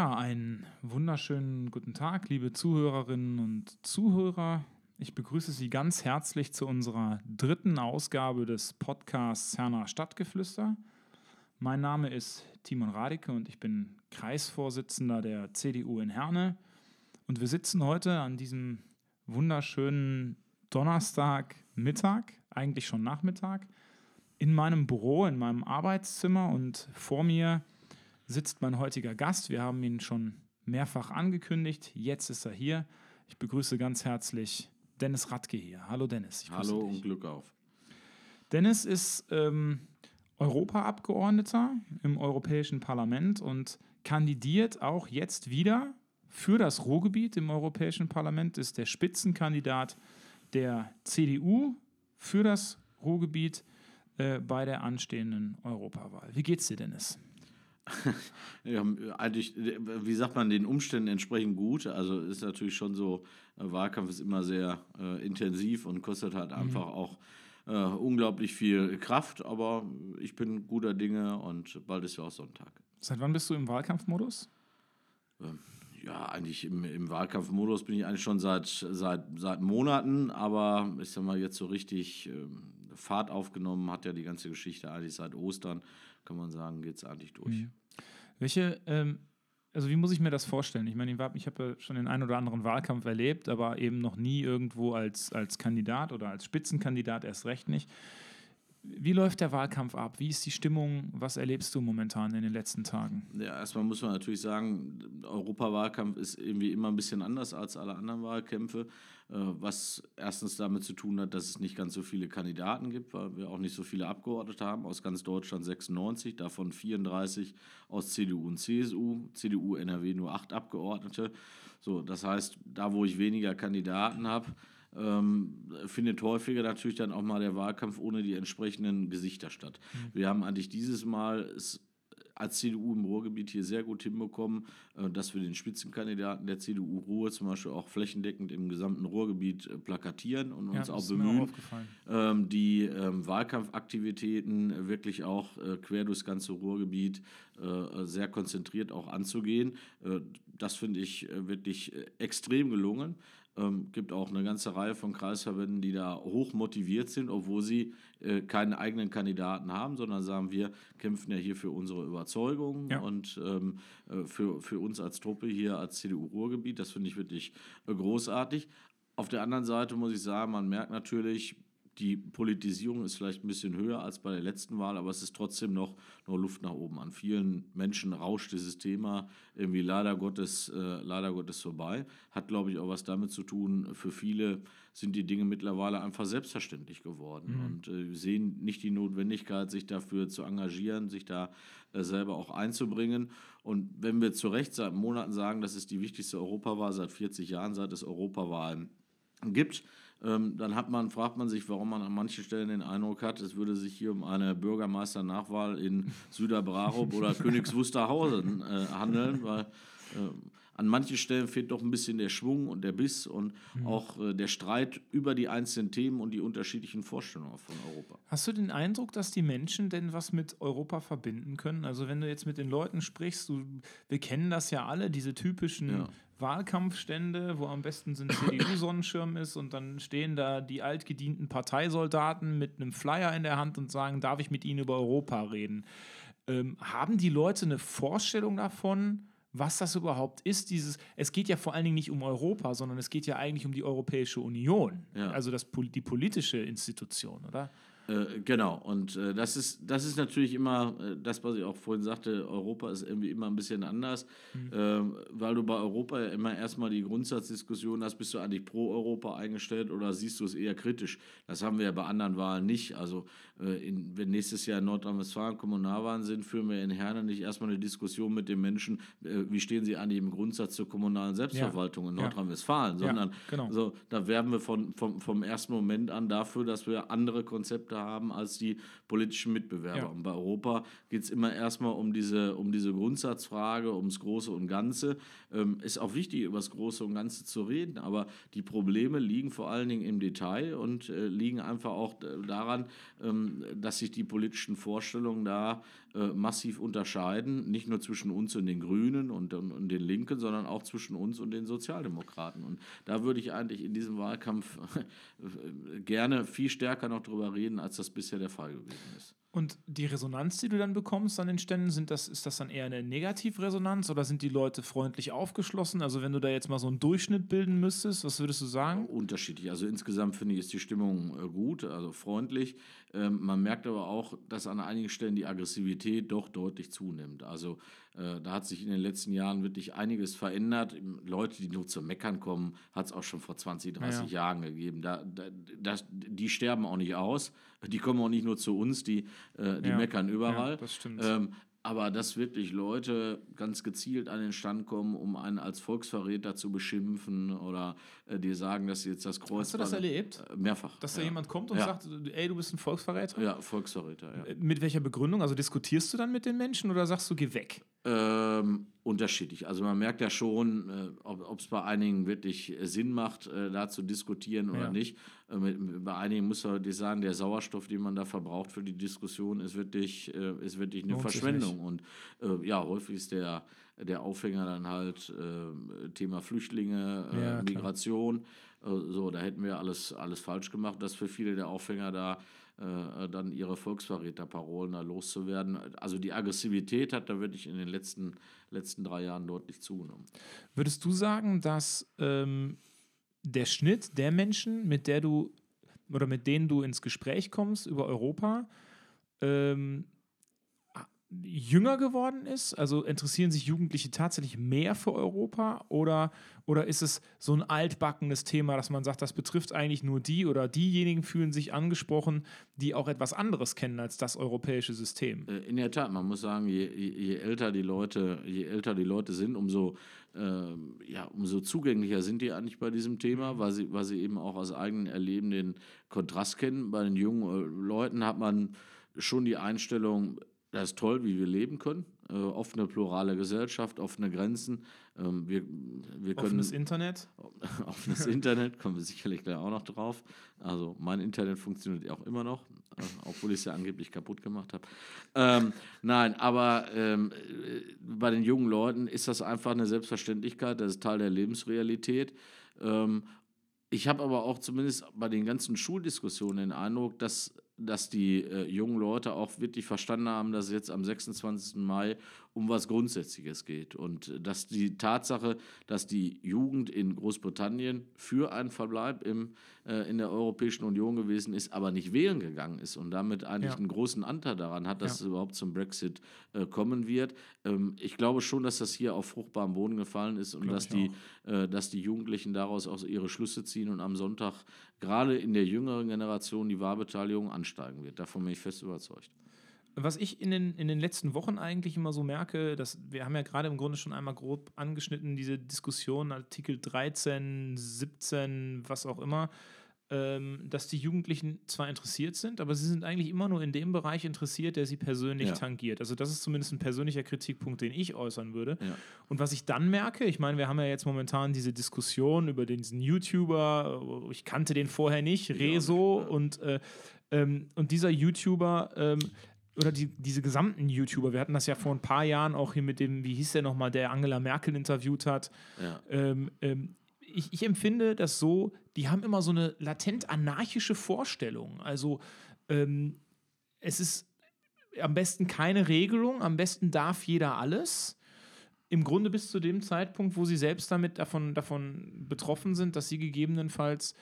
Ja, einen wunderschönen guten Tag, liebe Zuhörerinnen und Zuhörer. Ich begrüße Sie ganz herzlich zu unserer dritten Ausgabe des Podcasts Herner Stadtgeflüster. Mein Name ist Timon Radike und ich bin Kreisvorsitzender der CDU in Herne. Und wir sitzen heute an diesem wunderschönen Donnerstagmittag, eigentlich schon Nachmittag, in meinem Büro, in meinem Arbeitszimmer und vor mir sitzt mein heutiger Gast. Wir haben ihn schon mehrfach angekündigt. Jetzt ist er hier. Ich begrüße ganz herzlich Dennis Radke hier. Hallo Dennis. Hallo dich. und Glück auf. Dennis ist ähm, Europaabgeordneter im Europäischen Parlament und kandidiert auch jetzt wieder für das Ruhrgebiet im Europäischen Parlament, ist der Spitzenkandidat der CDU für das Ruhrgebiet äh, bei der anstehenden Europawahl. Wie geht's dir, Dennis? Ja, eigentlich, wie sagt man, den Umständen entsprechend gut. Also ist natürlich schon so, äh, Wahlkampf ist immer sehr äh, intensiv und kostet halt mhm. einfach auch äh, unglaublich viel Kraft. Aber ich bin guter Dinge und bald ist ja auch Sonntag. Seit wann bist du im Wahlkampfmodus? Ähm, ja, eigentlich im, im Wahlkampfmodus bin ich eigentlich schon seit, seit, seit Monaten, aber ich sag mal, jetzt so richtig ähm, Fahrt aufgenommen hat ja die ganze Geschichte eigentlich seit Ostern, kann man sagen, geht es eigentlich durch. Mhm. Welche, ähm, also wie muss ich mir das vorstellen? Ich meine, ich habe ja schon den einen oder anderen Wahlkampf erlebt, aber eben noch nie irgendwo als, als Kandidat oder als Spitzenkandidat erst recht nicht. Wie läuft der Wahlkampf ab? Wie ist die Stimmung? Was erlebst du momentan in den letzten Tagen? Ja, erstmal muss man natürlich sagen, Europawahlkampf ist irgendwie immer ein bisschen anders als alle anderen Wahlkämpfe, äh, was erstens damit zu tun hat, dass es nicht ganz so viele Kandidaten gibt, weil wir auch nicht so viele Abgeordnete haben, aus ganz Deutschland 96, davon 34 aus CDU und CSU, CDU, NRW nur acht Abgeordnete. So, das heißt, da wo ich weniger Kandidaten habe, ähm, findet häufiger natürlich dann auch mal der Wahlkampf ohne die entsprechenden Gesichter statt. Mhm. Wir haben eigentlich dieses Mal als CDU im Ruhrgebiet hier sehr gut hinbekommen, äh, dass wir den Spitzenkandidaten der CDU Ruhr zum Beispiel auch flächendeckend im gesamten Ruhrgebiet äh, plakatieren und uns ja, auch bemühen, auch ähm, die ähm, Wahlkampfaktivitäten wirklich auch äh, quer durchs ganze Ruhrgebiet sehr konzentriert auch anzugehen. Das finde ich wirklich extrem gelungen. Ähm, gibt auch eine ganze Reihe von Kreisverbänden, die da hoch motiviert sind, obwohl sie äh, keinen eigenen Kandidaten haben, sondern sagen, wir kämpfen ja hier für unsere Überzeugung ja. und ähm, äh, für, für uns als Truppe hier als CDU-Ruhrgebiet. Das finde ich wirklich äh, großartig. Auf der anderen Seite muss ich sagen, man merkt natürlich, die Politisierung ist vielleicht ein bisschen höher als bei der letzten Wahl, aber es ist trotzdem noch, noch Luft nach oben. An vielen Menschen rauscht dieses Thema irgendwie leider Gottes, äh, leider Gottes vorbei. Hat, glaube ich, auch was damit zu tun, für viele sind die Dinge mittlerweile einfach selbstverständlich geworden mhm. und äh, sehen nicht die Notwendigkeit, sich dafür zu engagieren, sich da äh, selber auch einzubringen. Und wenn wir zu Recht seit Monaten sagen, das ist die wichtigste Europawahl seit 40 Jahren, seit es Europawahlen gibt, ähm, dann hat man, fragt man sich, warum man an manchen Stellen den Eindruck hat, es würde sich hier um eine Bürgermeisternachwahl in Süderbrarup oder Königs Wusterhausen äh, handeln, weil äh, an manchen Stellen fehlt doch ein bisschen der Schwung und der Biss und mhm. auch äh, der Streit über die einzelnen Themen und die unterschiedlichen Vorstellungen von Europa. Hast du den Eindruck, dass die Menschen denn was mit Europa verbinden können? Also wenn du jetzt mit den Leuten sprichst, du, wir kennen das ja alle, diese typischen ja. Wahlkampfstände, wo am besten so ein CDU-Sonnenschirm ist und dann stehen da die altgedienten Parteisoldaten mit einem Flyer in der Hand und sagen, darf ich mit ihnen über Europa reden? Ähm, haben die Leute eine Vorstellung davon? Was das überhaupt ist. Dieses, es geht ja vor allen Dingen nicht um Europa, sondern es geht ja eigentlich um die Europäische Union, ja. also das, die politische Institution, oder? Äh, genau, und äh, das, ist, das ist natürlich immer äh, das, was ich auch vorhin sagte, Europa ist irgendwie immer ein bisschen anders, mhm. Ähm, weil du bei Europa ja immer erstmal die Grundsatzdiskussion hast, bist du eigentlich pro Europa eingestellt oder siehst du es eher kritisch? Das haben wir ja bei anderen Wahlen nicht. Also in, wenn nächstes Jahr in Nordrhein-Westfalen Kommunalwahlen sind, führen wir in Herne nicht erstmal eine Diskussion mit den Menschen, äh, wie stehen sie eigentlich im Grundsatz zur kommunalen Selbstverwaltung ja. in Nordrhein-Westfalen, sondern ja, genau. so, da werben wir von, vom, vom ersten Moment an dafür, dass wir andere Konzepte haben als die politischen Mitbewerber. Ja. Und bei Europa geht es immer erstmal um diese, um diese Grundsatzfrage, ums Große und Ganze. Ähm, ist auch wichtig, über das Große und Ganze zu reden, aber die Probleme liegen vor allen Dingen im Detail und äh, liegen einfach auch daran, ähm, dass sich die politischen Vorstellungen da äh, massiv unterscheiden, nicht nur zwischen uns und den Grünen und, und, und, den Linken, sondern auch zwischen uns und den Sozialdemokraten. Und da würde ich eigentlich in diesem Wahlkampf gerne viel stärker noch drüber reden, als das bisher der Fall gewesen ist. Und die Resonanz, die du dann bekommst an den Ständen, sind das, ist das dann eher eine Negativresonanz oder sind die Leute freundlich aufgeschlossen? Also wenn du da jetzt mal so einen Durchschnitt bilden müsstest, was würdest du sagen? Unterschiedlich. Also insgesamt finde ich, ist die Stimmung äh, gut, also freundlich. Ähm, man merkt aber auch, dass an einigen Stellen die Aggressivität doch deutlich zunimmt. Also da hat sich in den letzten Jahren wirklich einiges verändert. Leute, die nur zum Meckern kommen, hat es auch schon vor 20, 30 ja. Jahren gegeben. Da, da, das, die sterben auch nicht aus. Die kommen auch nicht nur zu uns, die, äh, die ja. meckern überall. Ja, das stimmt. Ähm, aber dass wirklich Leute ganz gezielt an den Stand kommen, um einen als Volksverräter zu beschimpfen oder äh, dir sagen, dass sie jetzt das Kreuz. Hast du das erlebt? Äh, mehrfach. Dass da jemand kommt und ja. sagt, ey, du bist ein Volksverräter? Ja, Volksverräter, ja. Äh, mit welcher Begründung? Also diskutierst du dann mit den Menschen oder sagst du, geh weg? Ähm, unterschiedlich. Also man merkt ja schon, äh, ob es bei einigen wirklich äh, Sinn macht, äh, da zu diskutieren ja. oder nicht. Äh, bei einigen muss man wirklich sagen, der Sauerstoff, den man da verbraucht für die Diskussion, ist wirklich, äh, ist wirklich eine Lohnt Verschwendung. Und äh, ja, häufig ist der, der Aufhänger dann halt Thema Flüchtlinge, ja, Migration. so, da hätten wir alles, alles falsch gemacht. Das ist für viele der Aufhänger da äh, dann ihre Volksverräterparolen da loszuwerden. Also die Aggressivität hat da wirklich in den letzten, letzten drei Jahren deutlich zugenommen. Würdest du sagen, dass ähm, der Schnitt der Menschen, mit der du oder mit denen du ins Gespräch kommst über Europa, ähm, jünger geworden ist? Also interessieren sich Jugendliche tatsächlich mehr für Europa oder, oder ist es so ein altbackenes Thema, dass man sagt, das betrifft eigentlich nur die oder diejenigen fühlen sich angesprochen, die auch etwas anderes kennen als das europäische System? Äh, in der Tat, man muss sagen, je, je älter die Leute, je älter die Leute sind, umso äh, ja, umso zugänglicher sind die eigentlich bei diesem Thema, weil sie, weil sie eben auch aus eigenem Erleben den Kontrast kennen. Bei den jungen äh, Leuten hat man schon die Einstellung, das ist toll, wie wir leben können. Äh, offene, plurale Gesellschaft, offene Grenzen. Ähm, wir, wir können, offenes Internet? offenes Internet, kommen wir sicherlich gleich auch noch drauf. Also mein Internet funktioniert auch immer noch, äh, obwohl ich es ja angeblich kaputt gemacht habe. Ähm, nein, aber ähm, äh, bei den jungen Leuten ist das einfach eine Selbstverständlichkeit, das ist Teil der Lebensrealität. Ähm, ich habe aber auch zumindest bei den ganzen Schuldiskussionen den Eindruck, dass dass die äh, jungen Leute auch wirklich verstanden haben, dass es jetzt am 26. Mai um was Grundsätzliches geht. Und äh, dass die Tatsache, dass die Jugend in Großbritannien für einen Verbleib im, äh, in der Europäischen Union gewesen ist, aber nicht wählen gegangen ist und damit eigentlich ja. einen großen Anteil daran hat, dass ja. es überhaupt zum Brexit äh, kommen wird. Ähm, ich glaube schon, dass das hier auf fruchtbarem Boden gefallen ist und dass die, äh, dass die Jugendlichen daraus auch ihre Schlüsse ziehen und am Sonntag gerade in der jüngeren Generation die Wahlbeteiligung ansteigen wird. Davon bin ich fest überzeugt. Was ich in den, in den letzten Wochen eigentlich immer so merke, dass wir haben ja gerade im Grunde schon einmal grob angeschnitten, diese Diskussion, Artikel 13, 17, was auch immer, dass die Jugendlichen zwar interessiert sind, aber sie sind eigentlich immer nur in dem Bereich interessiert, der sie persönlich ja. tangiert. Also das ist zumindest ein persönlicher Kritikpunkt, den ich äußern würde. Ja. Und was ich dann merke, ich meine, wir haben ja jetzt momentan diese Diskussion über diesen YouTuber, ich kannte den vorher nicht, Rezo, ja. und, äh, ähm, und dieser YouTuber ähm, oder die, diese gesamten YouTuber, wir hatten das ja vor ein paar Jahren auch hier mit dem, wie hieß der nochmal, der Angela Merkel interviewt hat. Ähm, ähm, ich, ich, empfinde das so, die haben immer so eine latent anarchische Vorstellung. Also ähm, es ist am besten keine Regelung, am besten darf jeder alles. Im Grunde bis zu dem Zeitpunkt, wo sie selbst damit davon, davon betroffen sind, dass sie gegebenenfalls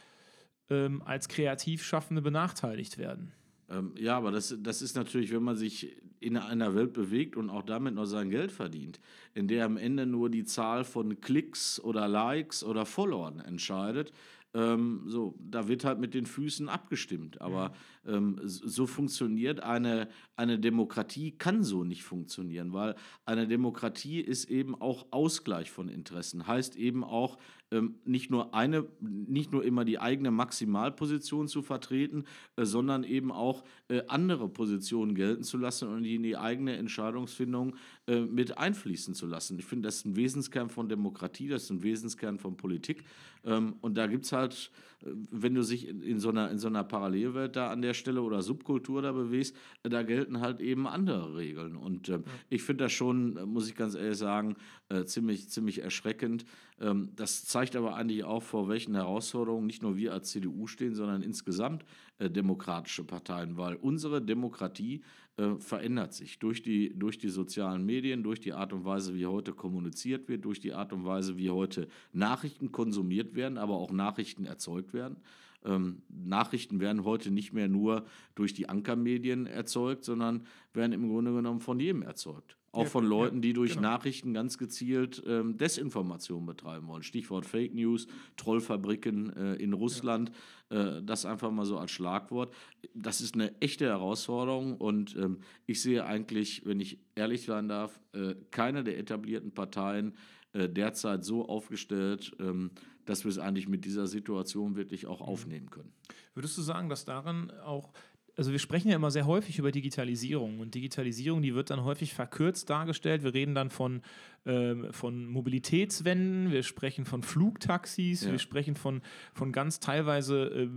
ähm, als Kreativschaffende benachteiligt werden. Ähm, ja, aber das, das ist natürlich, wenn man sich in einer Welt bewegt und auch damit noch sein Geld verdient, in der am Ende nur die Zahl von Klicks oder Likes oder Followern entscheidet, ähm, so, da wird halt mit den Füßen abgestimmt. Aber ähm, so funktioniert eine, eine Demokratie, kann so nicht funktionieren, weil eine Demokratie ist eben auch Ausgleich von Interessen, heißt eben auch, ähm, nicht, nur eine, nicht nur immer die eigene Maximalposition zu vertreten, äh, sondern eben auch äh, andere Positionen gelten zu lassen und die in die eigene Entscheidungsfindung äh, mit einfließen zu lassen. Ich finde, das ist ein Wesenskern von Demokratie, das ist ein Wesenskern von Politik. Ähm, und da gibt es halt, äh, wenn du sich in, in, so einer, in so einer Parallelwelt da an der Stelle oder Subkultur da bewegst, äh, da gelten halt eben andere Regeln. Und äh, ja. ich finde das schon, äh, muss ich ganz ehrlich sagen, ziemlich, ziemlich erschreckend. Ähm, das zeigt aber eigentlich auch, vor welchen Herausforderungen nicht nur wir als CDU stehen, sondern insgesamt äh, demokratische Parteien, weil unsere Demokratie äh, verändert sich durch die, durch die sozialen Medien, durch die Art und Weise, wie heute kommuniziert wird, durch die Art und Weise, wie heute Nachrichten konsumiert werden, aber auch Nachrichten erzeugt werden. Ähm, Nachrichten werden heute nicht mehr nur durch die Ankermedien erzeugt, sondern werden im Grunde genommen von jedem erzeugt. Auch ja, von Leuten, die durch genau. Nachrichten ganz gezielt ähm, Desinformation betreiben wollen. Stichwort Fake News, Trollfabriken äh, in Russland, ja. äh, das einfach mal so als Schlagwort. Das ist eine echte Herausforderung und ähm, ich sehe eigentlich, wenn ich ehrlich sein darf, äh, keine der etablierten Parteien äh, derzeit so aufgestellt, ähm, dass wir es eigentlich mit dieser Situation wirklich auch mhm. aufnehmen können. Würdest du sagen, dass darin auch also wir sprechen ja immer sehr häufig über Digitalisierung und Digitalisierung, die wird dann häufig verkürzt dargestellt. Wir reden dann von, äh, von Mobilitätswenden, wir sprechen von Flugtaxis, ja. wir sprechen von, von ganz teilweise äh,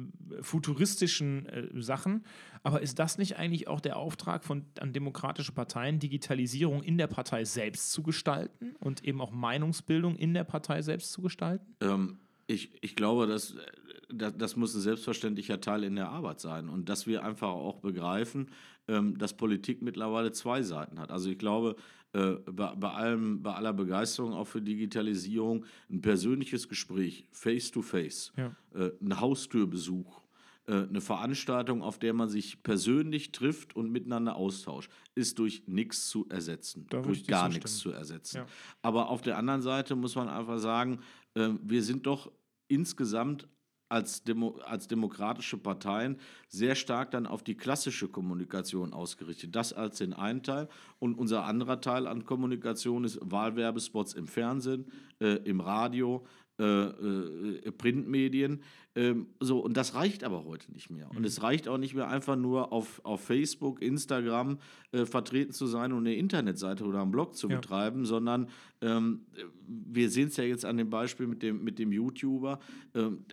futuristischen äh, Sachen. Aber ist das nicht eigentlich auch der Auftrag von, an demokratische Parteien, Digitalisierung in der Partei selbst zu gestalten und eben auch Meinungsbildung in der Partei selbst zu gestalten? Ähm, ich, ich glaube, dass das, das, muss ein selbstverständlicher Teil in der Arbeit sein. Und dass wir einfach auch begreifen, ähm, dass Politik mittlerweile zwei Seiten hat. Also ich glaube, äh, bei, bei, allem, bei aller Begeisterung auch für Digitalisierung, ein persönliches Gespräch, face-to-face, -face, ja. äh, ein Haustürbesuch, äh, eine Veranstaltung, auf der man sich persönlich trifft und miteinander austauscht, ist durch nichts zu ersetzen, da durch gar nichts zu ersetzen. Ja. Aber auf der anderen Seite muss man einfach sagen, äh, wir sind doch insgesamt als, Demo, als demokratische Parteien sehr stark dann auf die klassische Kommunikation ausgerichtet. Das als den einen Teil. Und unser anderer Teil an Kommunikation ist Wahlwerbespots im Fernsehen, äh, im Radio, äh, äh, Printmedien. Ähm, so, und das reicht aber heute nicht mehr. Und mhm. es reicht auch nicht mehr einfach nur auf, auf Facebook, Instagram äh, vertreten zu sein und eine Internetseite oder einen Blog zu ja. betreiben, sondern ähm, wir sehen es ja jetzt an dem Beispiel mit dem, mit dem YouTuber. Ähm,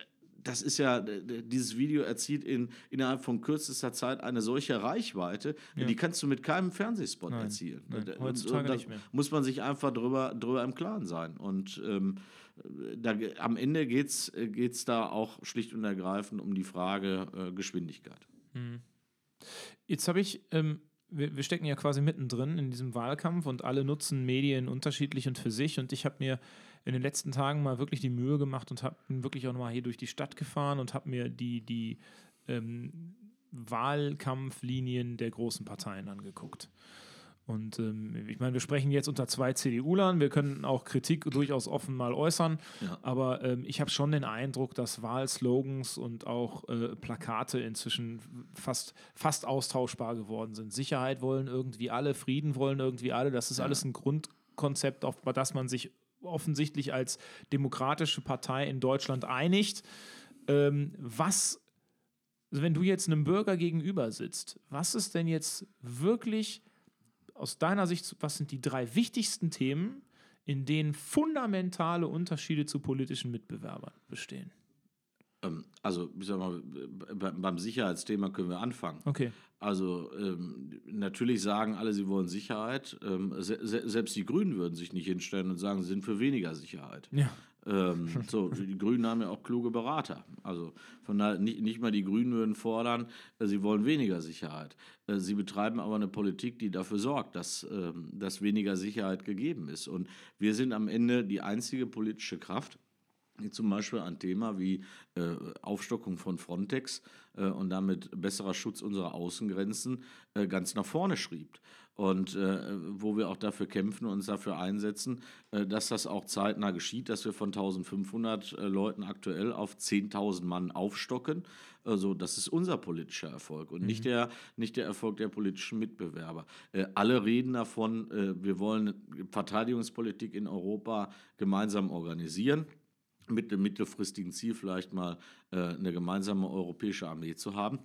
das ist ja, dieses Video erzielt in, innerhalb von kürzester Zeit eine solche Reichweite, ja. die kannst du mit keinem Fernsehspot nein, erzielen. Nein, heutzutage nicht mehr. Muss man sich einfach drüber, drüber im Klaren sein. Und ähm, da, am Ende geht es da auch schlicht und ergreifend um die Frage äh, Geschwindigkeit. Mhm. Jetzt habe ich ähm, wir, wir, stecken ja quasi mittendrin in diesem Wahlkampf und alle nutzen Medien unterschiedlich und für sich. Und ich habe mir in den letzten Tagen mal wirklich die Mühe gemacht und habe wirklich auch nochmal hier durch die Stadt gefahren und habe mir die, die ähm, Wahlkampflinien der großen Parteien angeguckt. Und ähm, ich meine, wir sprechen jetzt unter zwei CDU-Lern, wir können auch Kritik durchaus offen mal äußern, ja. aber ähm, ich habe schon den Eindruck, dass Wahlslogans und auch äh, Plakate inzwischen fast, fast austauschbar geworden sind. Sicherheit wollen irgendwie alle, Frieden wollen irgendwie alle, das ist ja. alles ein Grundkonzept, auf das man sich offensichtlich als demokratische Partei in Deutschland einigt. Ähm, was, wenn du jetzt einem Bürger gegenüber sitzt, was ist denn jetzt wirklich aus deiner Sicht, was sind die drei wichtigsten Themen, in denen fundamentale Unterschiede zu politischen Mitbewerbern bestehen? Ähm, also, ich sag mal, beim Sicherheitsthema können wir anfangen. Okay. Also, ähm, natürlich sagen alle, sie wollen Sicherheit. Ähm, se selbst die Grünen würden sich nicht hinstellen und sagen, sie sind für weniger Sicherheit. Ja. Ähm, so, die Grünen haben ja auch kluge Berater. Also von daher nicht, nicht mal die Grünen würden fordern, äh, sie wollen weniger Sicherheit. Äh, sie betreiben aber eine Politik, die dafür sorgt, dass, äh, dass weniger Sicherheit gegeben ist. Und wir sind am Ende die einzige politische Kraft, zum Beispiel ein Thema wie äh, Aufstockung von Frontex äh, und damit besserer Schutz unserer Außengrenzen äh, ganz nach vorne schrieb und äh, wo wir auch dafür kämpfen und uns dafür einsetzen, äh, dass das auch zeitnah geschieht, dass wir von 1500 äh, Leuten aktuell auf 10.000 Mann aufstocken. Also das ist unser politischer Erfolg und mhm. nicht, der, nicht der Erfolg der politischen Mitbewerber. Alle reden davon, wir wollen Verteidigungspolitik in Europa gemeinsam organisieren mit dem mittelfristigen Ziel vielleicht mal äh, eine gemeinsame europäische Armee zu haben.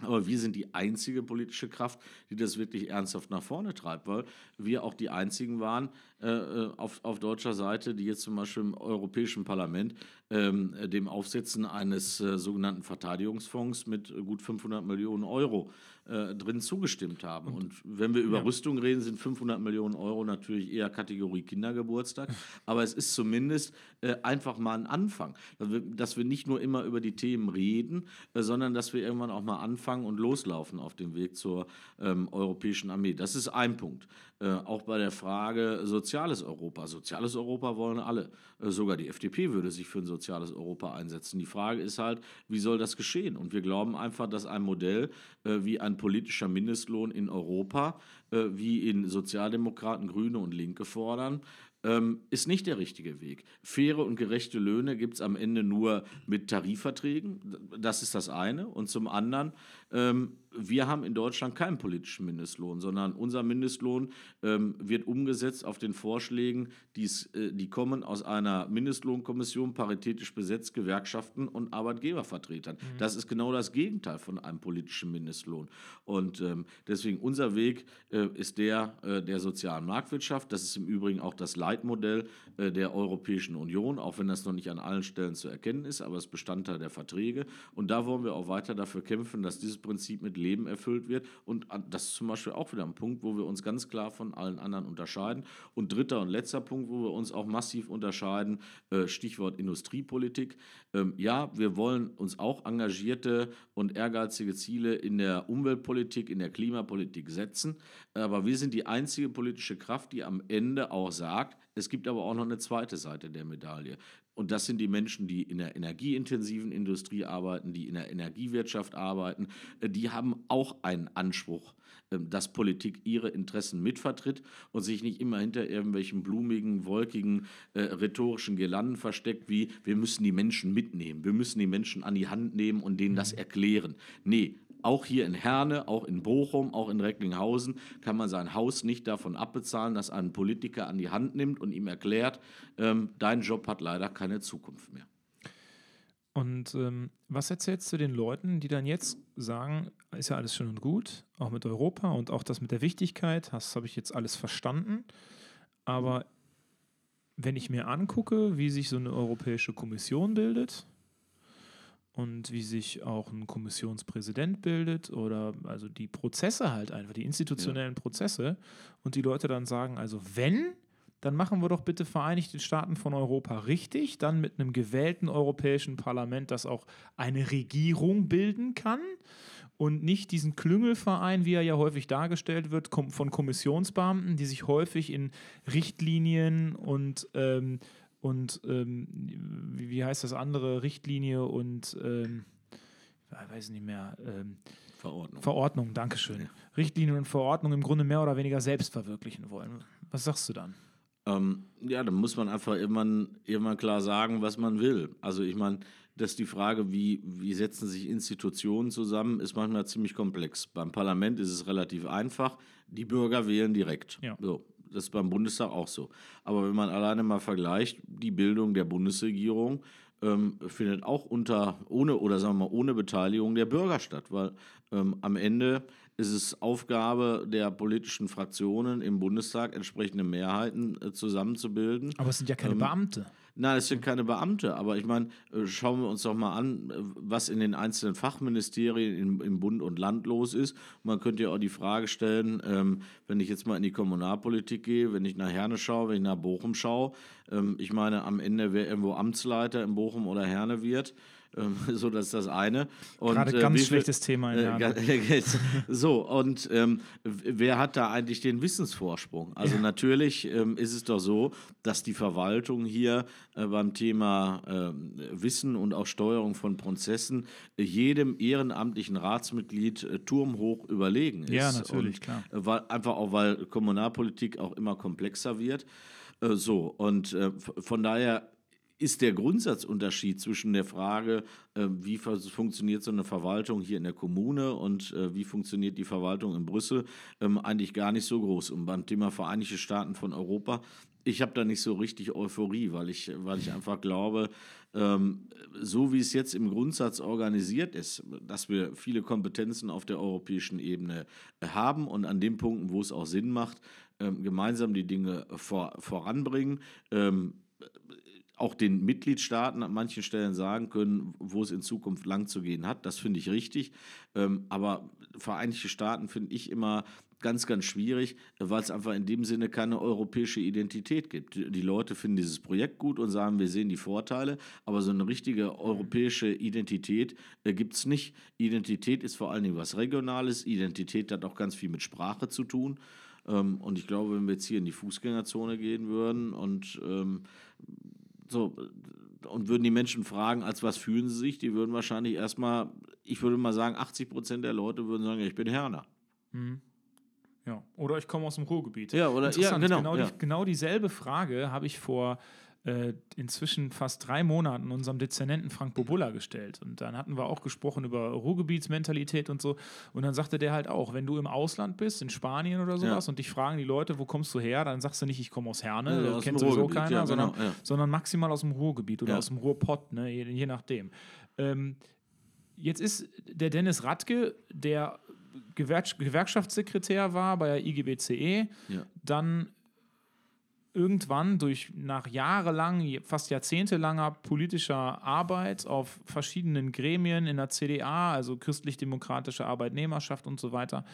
Aber wir sind die einzige politische Kraft, die das wirklich ernsthaft nach vorne treibt, weil wir auch die einzigen waren äh, äh auf, auf deutscher Seite, die jetzt zum Beispiel im Europäischen Parlament ähm, dem Aufsetzen eines äh, sogenannten Verteidigungsfonds mit gut 500 Millionen Euro äh, drin zugestimmt haben. Und, und wenn wir über ja. Rüstung reden, sind 500 Millionen Euro natürlich eher Kategorie Kindergeburtstag. Aber es ist zumindest äh, einfach mal ein Anfang, dass wir, dass wir, nicht nur immer über die Themen reden, sondern dass wir irgendwann auch mal anfangen und loslaufen auf dem Weg zur ähm, europäischen Armee. Das ist ein Punkt. Äh, auch bei der Frage soziales Europa. Soziales Europa wollen alle. Äh, sogar die FDP würde sich für ein soziales Europa einsetzen. Die Frage ist halt, wie soll das geschehen? Und wir glauben einfach, dass ein Modell äh, wie ein politischer Mindestlohn in Europa, wie ihn Sozialdemokraten, Grüne und Linke fordern, ähm, ist nicht der richtige Weg. Faire und gerechte Löhne gibt es am Ende nur mit Tarifverträgen. Das ist das eine. Und zum anderen ähm, wir haben in Deutschland keinen politischen Mindestlohn, sondern unser Mindestlohn ähm, wird umgesetzt auf den Vorschlägen, äh, die kommen aus einer Mindestlohnkommission, paritätisch besetzt, Gewerkschaften und Arbeitgebervertretern. Mhm. Das ist genau das Gegenteil von einem politischen Mindestlohn. Und ähm, deswegen unser Weg äh, ist der äh, der sozialen Marktwirtschaft. Das ist im Übrigen auch das Leitmodell äh, der Europäischen Union, auch wenn das noch nicht an allen Stellen zu erkennen ist, aber es ist Bestandteil der Verträge. Und da wollen wir auch weiter dafür kämpfen, dass dieses Prinzip mit Leben erfüllt wird. Und das ist zum Beispiel auch wieder ein Punkt, wo wir uns ganz klar von allen anderen unterscheiden. Und dritter und letzter Punkt, wo wir uns auch massiv unterscheiden, äh, Stichwort Industriepolitik. Ähm, ja, wir wollen uns auch engagierte und ehrgeizige Ziele in der Umweltpolitik, in der Klimapolitik setzen. Aber wir sind die einzige politische Kraft, die am Ende auch sagt, es gibt aber auch noch eine zweite Seite der Medaille. Und das sind die Menschen, die in der energieintensiven Industrie arbeiten, die in der Energiewirtschaft arbeiten. Äh, die haben auch einen Anspruch, ähm, dass Politik ihre Interessen mitvertritt und sich nicht immer hinter irgendwelchen blumigen, wolkigen, äh, rhetorischen Girlanden versteckt, wie wir müssen die Menschen mitnehmen, wir müssen die Menschen an die Hand nehmen und denen das mhm. erklären. Nee, auch hier in Herne, auch in Bochum, auch in Recklinghausen kann man sein Haus nicht davon abbezahlen, dass ein Politiker an die Hand nimmt und ihm erklärt, ähm, dein Job hat leider keine Zukunft mehr. Und ähm, was erzählst du den Leuten, die dann jetzt sagen, ist ja alles schön und gut, auch mit Europa und auch das mit der Wichtigkeit, das habe ich jetzt alles verstanden, aber wenn ich mir angucke, wie sich so eine Europäische Kommission bildet, und wie sich auch ein Kommissionspräsident bildet oder also die Prozesse halt einfach, die institutionellen ja. Prozesse und die Leute dann sagen, also wenn, dann machen wir doch bitte Vereinigte Staaten von Europa richtig, dann mit einem gewählten Europäischen Parlament, das auch eine Regierung bilden kann und nicht diesen Klüngelverein, wie er ja häufig dargestellt wird, von Kommissionsbeamten, die sich häufig in Richtlinien und ähm, und ähm, wie, wie, heißt das andere, Richtlinie und ähm, ich weiß nicht mehr. Ähm, Verordnung. Verordnung, Dankeschön. Ja. Richtlinien und Verordnung im Grunde mehr oder weniger selbst verwirklichen wollen. Was sagst du dann? Ähm, ja, dann muss man einfach irgendwann, irgendwann klar sagen, was man will. Also ich meine, dass die Frage, wie, wie setzen sich Institutionen zusammen, ist manchmal ziemlich komplex. Beim Parlament ist es relativ einfach. Die Bürger wählen direkt. Ja. So, das ist beim Bundestag auch so. Aber wenn man alleine mal vergleicht, die Bildung der Bundesregierung ähm, findet auch unter, ohne oder sagen wir mal, ohne Beteiligung der Bürger statt, weil ähm, am Ende ist es Aufgabe der politischen Fraktionen im Bundestag, entsprechende Mehrheiten äh, zusammenzubilden. Aber es sind ja keine ähm, Beamte. Nein, es sind keine Beamte, aber ich meine, äh, schauen wir uns doch mal an, äh, was in den einzelnen Fachministerien im, im Bund und Land los ist. Man könnte ja auch die Frage stellen, ähm, wenn ich jetzt mal in die Kommunalpolitik gehe, wenn ich nach Herne schaue, wenn ich nach Bochum schaue, ähm, ich meine, am Ende, wer irgendwo Amtsleiter in Bochum oder Herne wird, so, das ist das eine. Und, Gerade äh, ganz äh, schlechtes Thema. Äh, so, und ähm, wer hat da eigentlich den Wissensvorsprung? Also ja. natürlich ähm, ist es doch so, dass die Verwaltung hier äh, beim Thema äh, Wissen und auch Steuerung von Prozessen äh, jedem ehrenamtlichen Ratsmitglied turmhoch überlegen ist. Ja, natürlich, und, klar. Weil, einfach auch, weil Kommunalpolitik auch immer komplexer wird. So, und von daher ist der Grundsatzunterschied zwischen der Frage, äh, wie funktioniert so eine Verwaltung hier in der Kommune und äh, wie funktioniert die Verwaltung in Brüssel, ähm, eigentlich gar nicht so groß. Und beim Thema Vereinigte Staaten von Europa ich habe da nicht so richtig Euphorie, weil ich, weil ich einfach glaube, ähm, so wie es jetzt im Grundsatz organisiert ist, dass wir viele Kompetenzen auf der europäischen Ebene haben und an den Punkten, wo es auch Sinn macht, ähm, gemeinsam die Dinge vor, voranbringen. Ähm, auch den Mitgliedstaaten an manchen Stellen sagen können, wo es in Zukunft lang zu gehen hat. Das finde ich richtig. Ähm, aber Vereinigte Staaten finde ich immer ganz, ganz schwierig, weil es einfach in dem Sinne keine europäische Identität gibt. Die Leute finden dieses Projekt gut und sagen, wir sehen die Vorteile, aber so eine richtige europäische Identität äh, gibt es nicht. Identität ist vor allen Dingen was Regionales, Identität hat auch ganz viel mit Sprache zu tun. Ähm, und ich glaube, wenn wir jetzt hier in die Fußgängerzone gehen würden und ähm, so und würden die Menschen fragen, als was fühlen sie sich, die würden wahrscheinlich erstmal, ich würde mal sagen, 80 Prozent der Leute würden sagen, ich bin Herner. Mhm. Ja, oder ich komme aus dem Ruhrgebiet. Ja, oder ja, genau. Genau, ja. Die, genau dieselbe Frage habe ich vor äh, inzwischen fast drei Monaten unserem Dezernenten Frank Bobulla gestellt. Und dann hatten wir auch gesprochen über Ruhrgebietsmentalität und so. Und dann sagte der halt auch, wenn du im Ausland bist, in Spanien oder sowas, ja. und dich fragen die Leute, wo kommst du her, dann sagst du nicht, ich komme aus Herne, ja, kennt sowieso keiner, ja, sondern, genau, sondern, maximal aus dem Ruhrgebiet oder aus dem Ruhrpott, ne, je, je nachdem. Ähm, jetzt ist der Dennis Radke, der Gewerk Gewerkschaftssekretär war bei der IGBCE, ja. dann irgendwann durch nach jahrelang, fast jahrzehntelanger politischer Arbeit auf verschiedenen Gremien in der CDA, also christlich-demokratische Arbeitnehmerschaft und so weiter,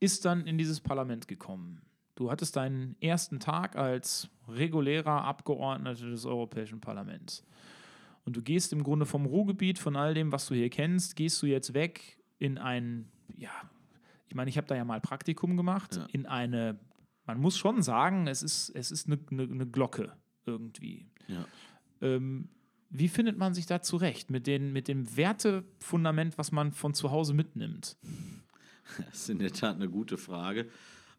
ist dann in dieses Parlament gekommen. Du hattest deinen ersten Tag als regulärer Abgeordneter des Europäischen Parlaments. Und du gehst im Grunde vom Ruhrgebiet, von all dem, was du hier kennst, gehst du jetzt weg in ein, ja, ich meine, ich habe da ja mal Praktikum gemacht, ja. in eine man muss schon sagen, es ist, es ist eine, eine, eine Glocke irgendwie. Ja. Ähm, wie findet man sich da zurecht mit, den, mit dem Wertefundament, was man von zu Hause mitnimmt? Das ist in der Tat eine gute Frage.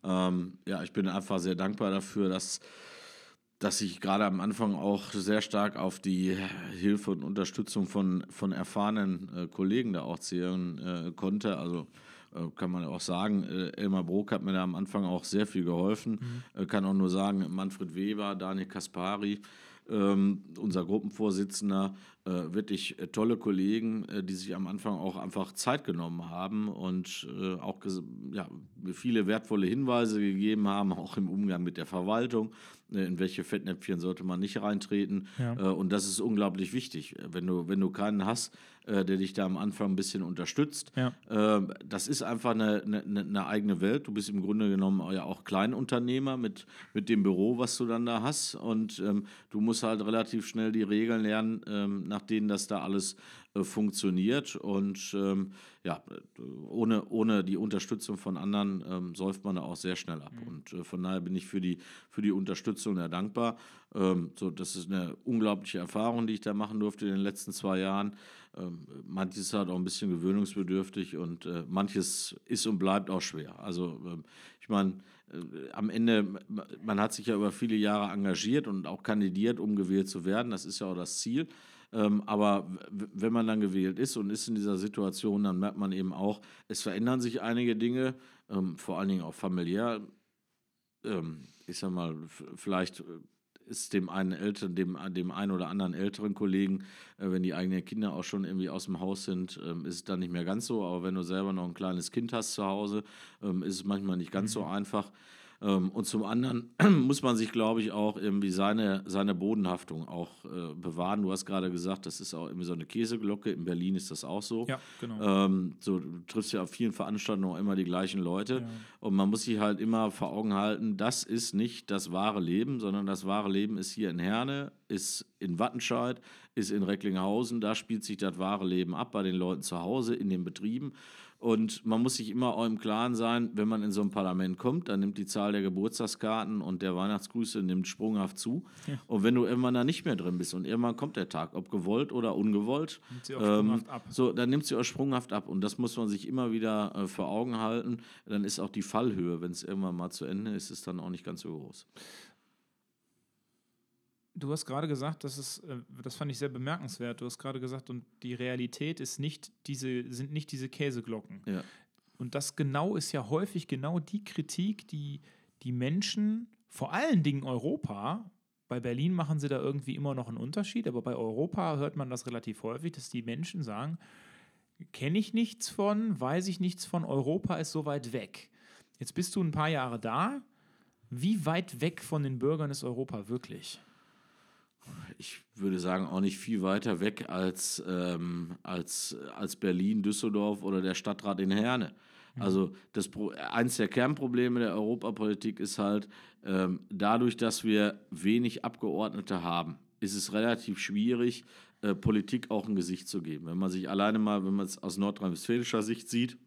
Ähm, ja, ich bin einfach sehr dankbar dafür, dass, dass ich gerade am Anfang auch sehr stark auf die Hilfe und Unterstützung von, von erfahrenen äh, Kollegen da auch zählen äh, konnte. Also kann man auch sagen, äh, Elmar Brok hat mir da am Anfang auch sehr viel geholfen. Mhm. Äh, kann auch nur sagen, Manfred Weber, Daniel Kaspari, ähm, unser Gruppenvorsitzender, äh, wirklich tolle Kollegen, äh, die sich am Anfang auch einfach Zeit genommen haben und äh, auch ja, viele wertvolle Hinweise gegeben haben, auch im Umgang mit der Verwaltung. In welche Fettnäpfchen sollte man nicht reintreten? Ja. und das ist unglaublich wichtig. Wenn du, wenn du keinen hast, der dich da am Anfang ein bisschen unterstützt, ja. das ist einfach eine, eine, eine, eigene Welt. Du bist im Grunde genommen ja auch Kleinunternehmer mit, mit dem Büro, was du dann da hast. Und ähm, du musst halt relativ schnell die Regeln lernen, ähm, nach denen das da alles äh, funktioniert. Und ähm, ja, ohne, ohne die Unterstützung von anderen ähm, säuft man da auch sehr schnell ab. Mhm. Und äh, von daher bin ich für die, für die Unterstützung ja dankbar. Ähm, so, das ist eine unglaubliche Erfahrung, die ich da machen durfte in den letzten zwei Jahren. Ähm, manches ist halt auch ein bisschen gewöhnungsbedürftig und äh, manches ist und bleibt auch schwer. Also ähm, ich meine, äh, am Ende, man hat sich ja über viele Jahre engagiert und auch kandidiert, um gewählt zu werden. Das ist ja auch das Ziel. Ähm, aber wenn man dann gewählt ist und ist in dieser Situation, dann merkt man eben auch, es verändern sich einige Dinge, ähm, vor allen Dingen auch familiär. Ähm, ich sag mal, vielleicht äh, ist dem einen Eltern, dem, dem einen oder anderen älteren Kollegen, äh, wenn die eigenen Kinder auch schon irgendwie aus dem Haus sind, ähm, ist es dann nicht mehr ganz so. Aber wenn du selber noch ein kleines Kind hast zu Hause, ähm, ist es manchmal nicht ganz mhm. so einfach. Ähm, und zum anderen muss man sich, glaube ich, auch irgendwie seine, seine Bodenhaftung auch äh, bewahren. Du hast gerade gesagt, das ist auch irgendwie so eine Käseglocke. In Berlin ist das auch so. Ja, genau. Ähm, so, du triffst ja auf vielen Veranstaltungen auch immer die gleichen Leute. Ja. Und man muss sich halt immer vor Augen halten, das ist nicht das wahre Leben, sondern das wahre Leben ist hier in Herne, ist in Wattenscheid, ist in Recklinghausen. Da spielt sich das wahre Leben ab bei den Leuten zu Hause, in den Betrieben. Und man muss sich immer auch im Klaren sein, wenn man in so ein Parlament kommt, dann nimmt die Zahl der Geburtstagskarten und der Weihnachtsgrüße nimmt sprunghaft zu. Ja. Und wenn du irgendwann da nicht mehr drin bist und irgendwann kommt der Tag, ob gewollt oder ungewollt, nimmt sie auch ähm. So, dann nimmt sie auch sprunghaft ab. Und das muss man sich immer wieder äh, vor Augen halten. Dann ist auch die Fallhöhe, wenn es irgendwann mal zu Ende ist, ist dann auch nicht ganz so groß. Du hast gerade gesagt, das ist, äh, das fand ich sehr bemerkenswert. Du hast gerade gesagt, und die Realität ist nicht diese, sind nicht diese Käseglocken. Ja. Und das genau ist ja häufig genau die Kritik, die die Menschen vor allen Dingen Europa, bei Berlin machen sie da irgendwie immer noch einen Unterschied, aber bei Europa hört man das relativ häufig, dass die Menschen sagen, kenne ich nichts von, weiß ich nichts von, Europa ist so weit weg. Jetzt bist du ein paar Jahre da. Wie weit weg von den Bürgern ist Europa wirklich? Ich würde sagen, auch nicht viel weiter weg als, ähm, als, als Berlin, Düsseldorf oder der Stadtrat in Herne. Mhm. Also das eins der Kernprobleme der Europapolitik ist halt, ähm, dadurch, dass wir wenig Abgeordnete haben, ist es relativ schwierig, äh, Politik auch ein Gesicht zu geben. Wenn man sich alleine mal, wenn man es aus nordrhein-westfälischer Sicht sieht,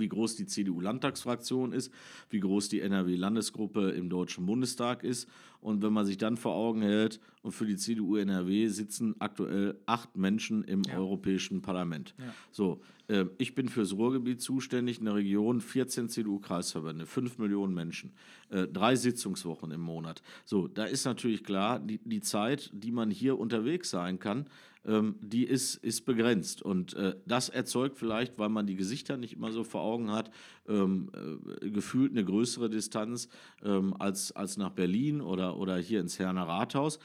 wie groß die CDU-Landtagsfraktion ist, wie groß die NRW-Landesgruppe im Deutschen Bundestag ist. Und wenn man sich dann vor Augen hält, und für die CDU NRW sitzen aktuell acht Menschen im ja. Europäischen Parlament. Ja. So, äh, ich bin fürs Ruhrgebiet zuständig, eine Region, 14 CDU-Kreisverbände, 5 Millionen Menschen, äh, drei Sitzungswochen im Monat. So, da ist natürlich klar, die, die Zeit, die man hier unterwegs sein kann, ähm, die ist, ist begrenzt. Und äh, das erzeugt vielleicht, weil man die Gesichter nicht immer so vor Augen hat, ähm, äh, gefühlt eine größere Distanz ähm, als, als nach Berlin oder, oder hier ins Herner Rathaus.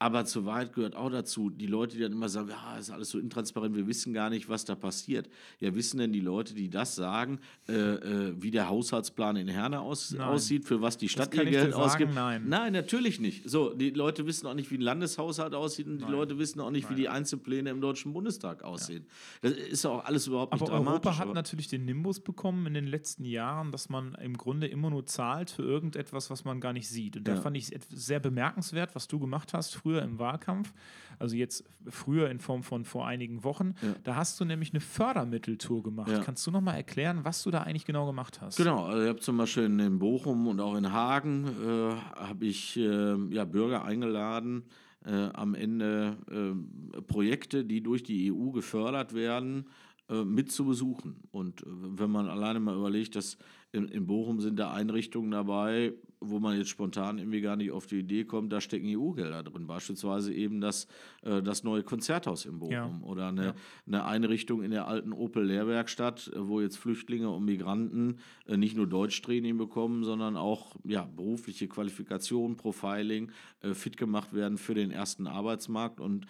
Aber zur Wahrheit gehört auch dazu, die Leute, die dann immer sagen, ja, ist alles so intransparent, wir wissen gar nicht, was da passiert. Ja, wissen denn die Leute, die das sagen, äh, äh, wie der Haushaltsplan in Herne aus, aussieht, für was die Stadt ihr Geld ausgibt? Nein. nein, natürlich nicht. So, die Leute wissen auch nicht, wie ein Landeshaushalt aussieht und nein. die Leute wissen auch nicht, nein. wie die Einzelpläne im Deutschen Bundestag aussehen. Ja. Das ist auch alles überhaupt nicht aber dramatisch. Europa hat aber natürlich den Nimbus bekommen in den letzten Jahren, dass man im Grunde immer nur zahlt für irgendetwas, was man gar nicht sieht. Und da ja. fand ich sehr bemerkenswert, was du gemacht hast früher früher im Wahlkampf, also jetzt früher in Form von vor einigen Wochen, ja. da hast du nämlich eine Fördermitteltour gemacht. Ja. Kannst du noch mal erklären, was du da eigentlich genau gemacht hast? Genau, also ich habe zum Beispiel in Bochum und auch in Hagen äh, habe ich äh, ja, Bürger eingeladen, äh, am Ende äh, Projekte, die durch die EU gefördert werden, äh, mit zu besuchen. Und äh, wenn man alleine mal überlegt, dass in, in Bochum sind da Einrichtungen dabei, wo man jetzt spontan irgendwie gar nicht auf die Idee kommt, da stecken EU-Gelder drin. Beispielsweise eben das, äh, das neue Konzerthaus in Bochum ja. oder eine, ja. eine Einrichtung in der alten Opel-Lehrwerkstatt, äh, wo jetzt Flüchtlinge und Migranten äh, nicht nur Deutschtraining bekommen, sondern auch ja, berufliche Qualifikation, Profiling, äh, fit gemacht werden für den ersten Arbeitsmarkt und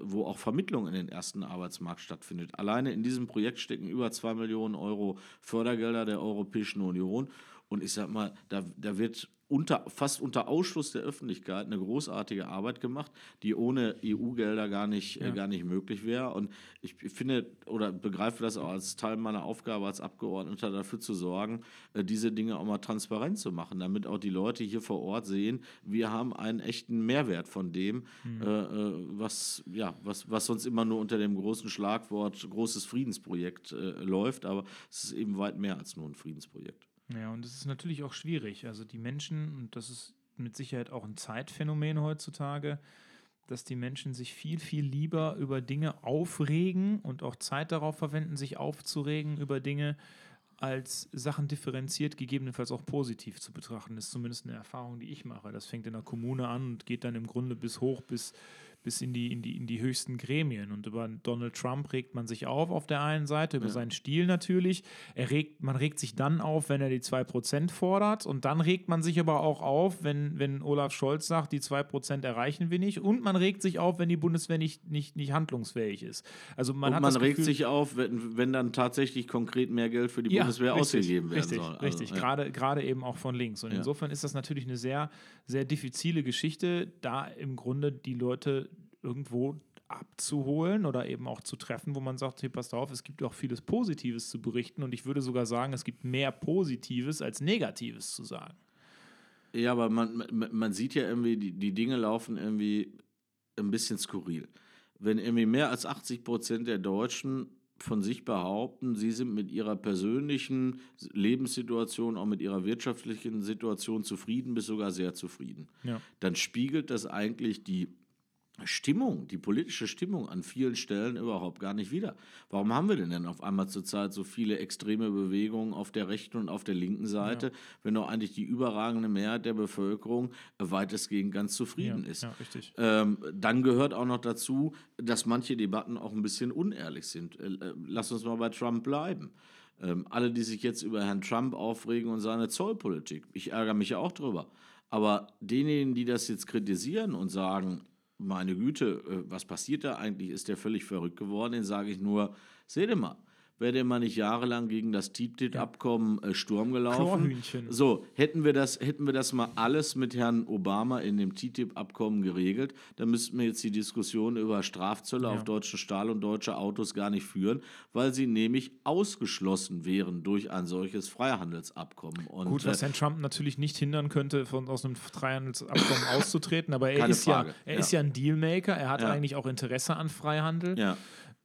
wo auch Vermittlung in den ersten Arbeitsmarkt stattfindet. Alleine in diesem Projekt stecken über zwei Millionen Euro Fördergelder der Europäischen Union. Und ich sag mal, da, da wird unter, fast unter Ausschluss der Öffentlichkeit eine großartige Arbeit gemacht, die ohne EU-Gelder gar nicht, ja. äh, gar nicht möglich wäre. Und ich finde oder begreife das auch als Teil meiner Aufgabe als Abgeordneter, dafür zu sorgen, äh, diese Dinge auch mal transparent zu machen, damit auch die Leute hier vor Ort sehen, wir haben einen echten Mehrwert von dem, mhm. äh, äh was, ja, was, was sonst immer nur unter dem großen Schlagwort großes Friedensprojekt äh, läuft. Aber es ist eben weit mehr als nur ein Friedensprojekt. Ja, und es ist natürlich auch schwierig. Also die Menschen, und das ist mit Sicherheit auch ein Zeitphänomen heutzutage, dass die Menschen sich viel, viel lieber über Dinge aufregen und auch Zeit darauf verwenden, sich aufzuregen über Dinge, als Sachen differenziert, gegebenenfalls auch positiv zu betrachten. Das ist zumindest eine Erfahrung, die ich mache. Das fängt in der Kommune an und geht dann im Grunde bis hoch, bis bis in die, in, die, in die höchsten Gremien. Und über Donald Trump regt man sich auf auf der einen Seite, über ja. seinen Stil natürlich. Er regt, man regt sich dann auf, wenn er die 2% fordert. Und dann regt man sich aber auch auf, wenn, wenn Olaf Scholz sagt, die 2% erreichen wir nicht. Und man regt sich auf, wenn die Bundeswehr nicht, nicht, nicht handlungsfähig ist. Also man, Und man regt Gefühl, sich auf, wenn, wenn dann tatsächlich konkret mehr Geld für die ja, Bundeswehr richtig, ausgegeben werden richtig, soll. Also, richtig, ja. gerade, gerade eben auch von links. Und insofern ist das natürlich eine sehr, sehr diffizile Geschichte, da im Grunde die Leute irgendwo abzuholen oder eben auch zu treffen, wo man sagt, hey, passt auf, es gibt auch vieles Positives zu berichten und ich würde sogar sagen, es gibt mehr Positives als Negatives zu sagen. Ja, aber man, man sieht ja irgendwie, die, die Dinge laufen irgendwie ein bisschen skurril. Wenn irgendwie mehr als 80 Prozent der Deutschen von sich behaupten, sie sind mit ihrer persönlichen Lebenssituation, auch mit ihrer wirtschaftlichen Situation zufrieden, bis sogar sehr zufrieden, ja. dann spiegelt das eigentlich die Stimmung, die politische Stimmung an vielen Stellen überhaupt gar nicht wieder. Warum haben wir denn denn auf einmal zurzeit so viele extreme Bewegungen auf der rechten und auf der linken Seite, ja. wenn doch eigentlich die überragende Mehrheit der Bevölkerung weitestgehend ganz zufrieden ja, ist? Ja, richtig. Ähm, dann gehört auch noch dazu, dass manche Debatten auch ein bisschen unehrlich sind. Äh, äh lass uns mal bei Trump bleiben. Ähm, alle, die sich jetzt über Herrn Trump aufregen und seine Zollpolitik, ich ärgere mich ja auch drüber. Aber denjenigen, die das jetzt kritisieren und sagen, meine Güte, äh, was passiert da eigentlich? Ist der völlig verrückt geworden? Den sage ich nur, seht ihr mal, wäre der mal nicht jahrelang gegen das TTIP-Abkommen äh, Sturm gelaufen. So, hätten wir, das, hätten wir das mal alles mit Herrn Obama in dem TTIP-Abkommen geregelt, dann müssten wir jetzt die Diskussion über Strafzölle Ja. auf deutschen Stahl und deutsche Autos gar nicht führen, weil sie nämlich ausgeschlossen wären durch ein solches Freihandelsabkommen. Und, Gut, was äh, Herrn Trump natürlich nicht hindern könnte, von, aus einem Freihandelsabkommen auszutreten, aber er, Keine ist, ja, er ja. ist ja ein Dealmaker, er hat Ja. eigentlich auch Interesse an Freihandel, ja.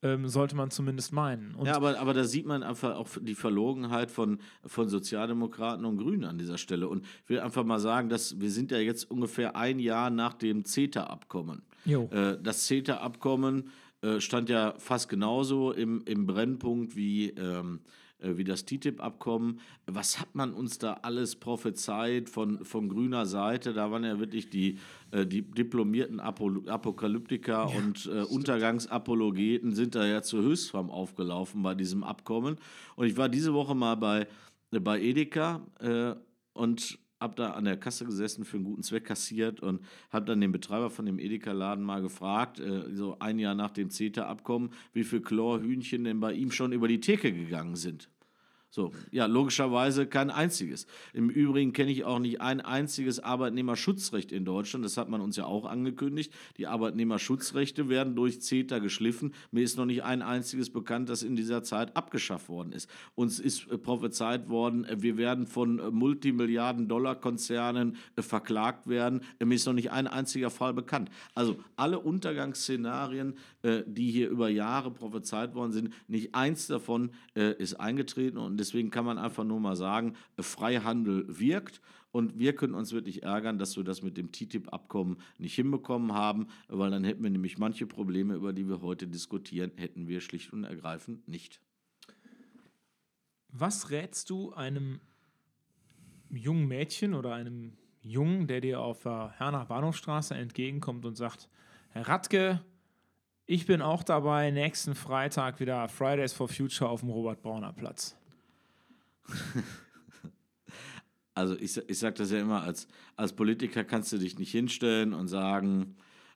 Ähm, sollte man zumindest meinen. Und ja, aber, aber da sieht man einfach auch die Verlogenheit von, von Sozialdemokraten und Grünen an dieser Stelle. Und ich will einfach mal sagen, dass wir sind ja jetzt ungefähr ein Jahr nach dem CETA-Abkommen. Äh, das CETA-Abkommen äh, stand ja fast genauso im, im Brennpunkt wie, ähm, äh, wie das TTIP-Abkommen. Was hat man uns da alles prophezeit von, von grüner Seite? Da waren ja wirklich die, äh, die diplomierten Apo Apokalyptiker und äh, Untergangsapologeten sind da ja zur Höchstform aufgelaufen bei diesem Abkommen. Und ich war diese Woche mal bei, bei Edeka äh, und habe da an der Kasse gesessen, für einen guten Zweck kassiert und habe dann den Betreiber von dem Edeka-Laden mal gefragt, äh, so ein Jahr nach dem CETA-Abkommen, wie viele Chlorhühnchen denn bei ihm schon über die Theke gegangen sind. So, ja, logischerweise kein einziges. Im Übrigen kenne ich auch nicht ein einziges Arbeitnehmerschutzrecht in Deutschland. Das hat man uns ja auch angekündigt. Die Arbeitnehmerschutzrechte werden durch CETA geschliffen. Mir ist noch nicht ein einziges bekannt, das in dieser Zeit abgeschafft worden ist. Uns ist äh, prophezeit worden, äh, wir werden von äh, Multimilliarden-Dollar-Konzernen verklagt werden. Mir ist noch nicht ein einziger Fall bekannt. Also alle Untergangsszenarien, die hier über Jahre prophezeit worden sind, nicht eins davon ist eingetreten. Und deswegen kann man einfach nur mal sagen, äh, Freihandel wirkt. Und wir können uns wirklich ärgern, dass wir das mit dem TTIP-Abkommen nicht hinbekommen haben, weil dann hätten wir nämlich manche Probleme, über die wir heute diskutieren, hätten wir schlicht und ergreifend nicht. Was rätst du einem jungen Mädchen oder einem Jungen, der dir auf der Hernach Bahnhofstraße entgegenkommt und sagt, Herr Radke, ich bin auch dabei, nächsten Freitag wieder Fridays for Future auf dem Robert-Brauner-Platz. Also ich, ich sage das ja immer, als, als Politiker kannst du dich nicht hinstellen und sagen,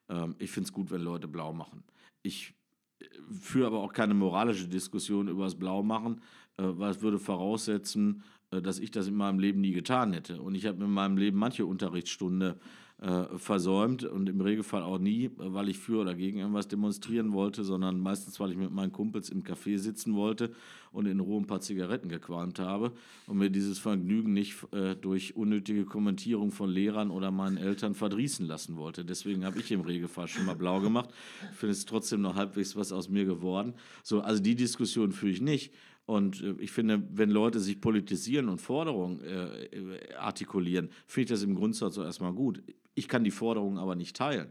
ähm, ich finde es gut, wenn Leute blau machen. Ich äh, führe aber auch keine moralische Diskussion über das Blaumachen, äh, weil es würde voraussetzen, dass ich das in meinem Leben nie getan hätte. Und ich habe in meinem Leben manche Unterrichtsstunde äh, versäumt und im Regelfall auch nie, äh, weil ich für oder gegen irgendwas demonstrieren wollte, sondern meistens, weil ich mit meinen Kumpels im Café sitzen wollte und in Ruhe ein paar Zigaretten gequalmt habe und mir dieses Vergnügen nicht äh, durch unnötige Kommentierung von Lehrern oder meinen Eltern verdrießen lassen wollte. Deswegen habe ich im Regelfall schon mal blau gemacht. Ich finde es trotzdem noch halbwegs was aus mir geworden. So, also die Diskussion führe ich nicht. Und äh, ich finde, wenn Leute sich politisieren und Forderungen äh, äh, artikulieren, finde ich das im Grundsatz so erstmal gut. Ich kann die Forderungen aber nicht teilen,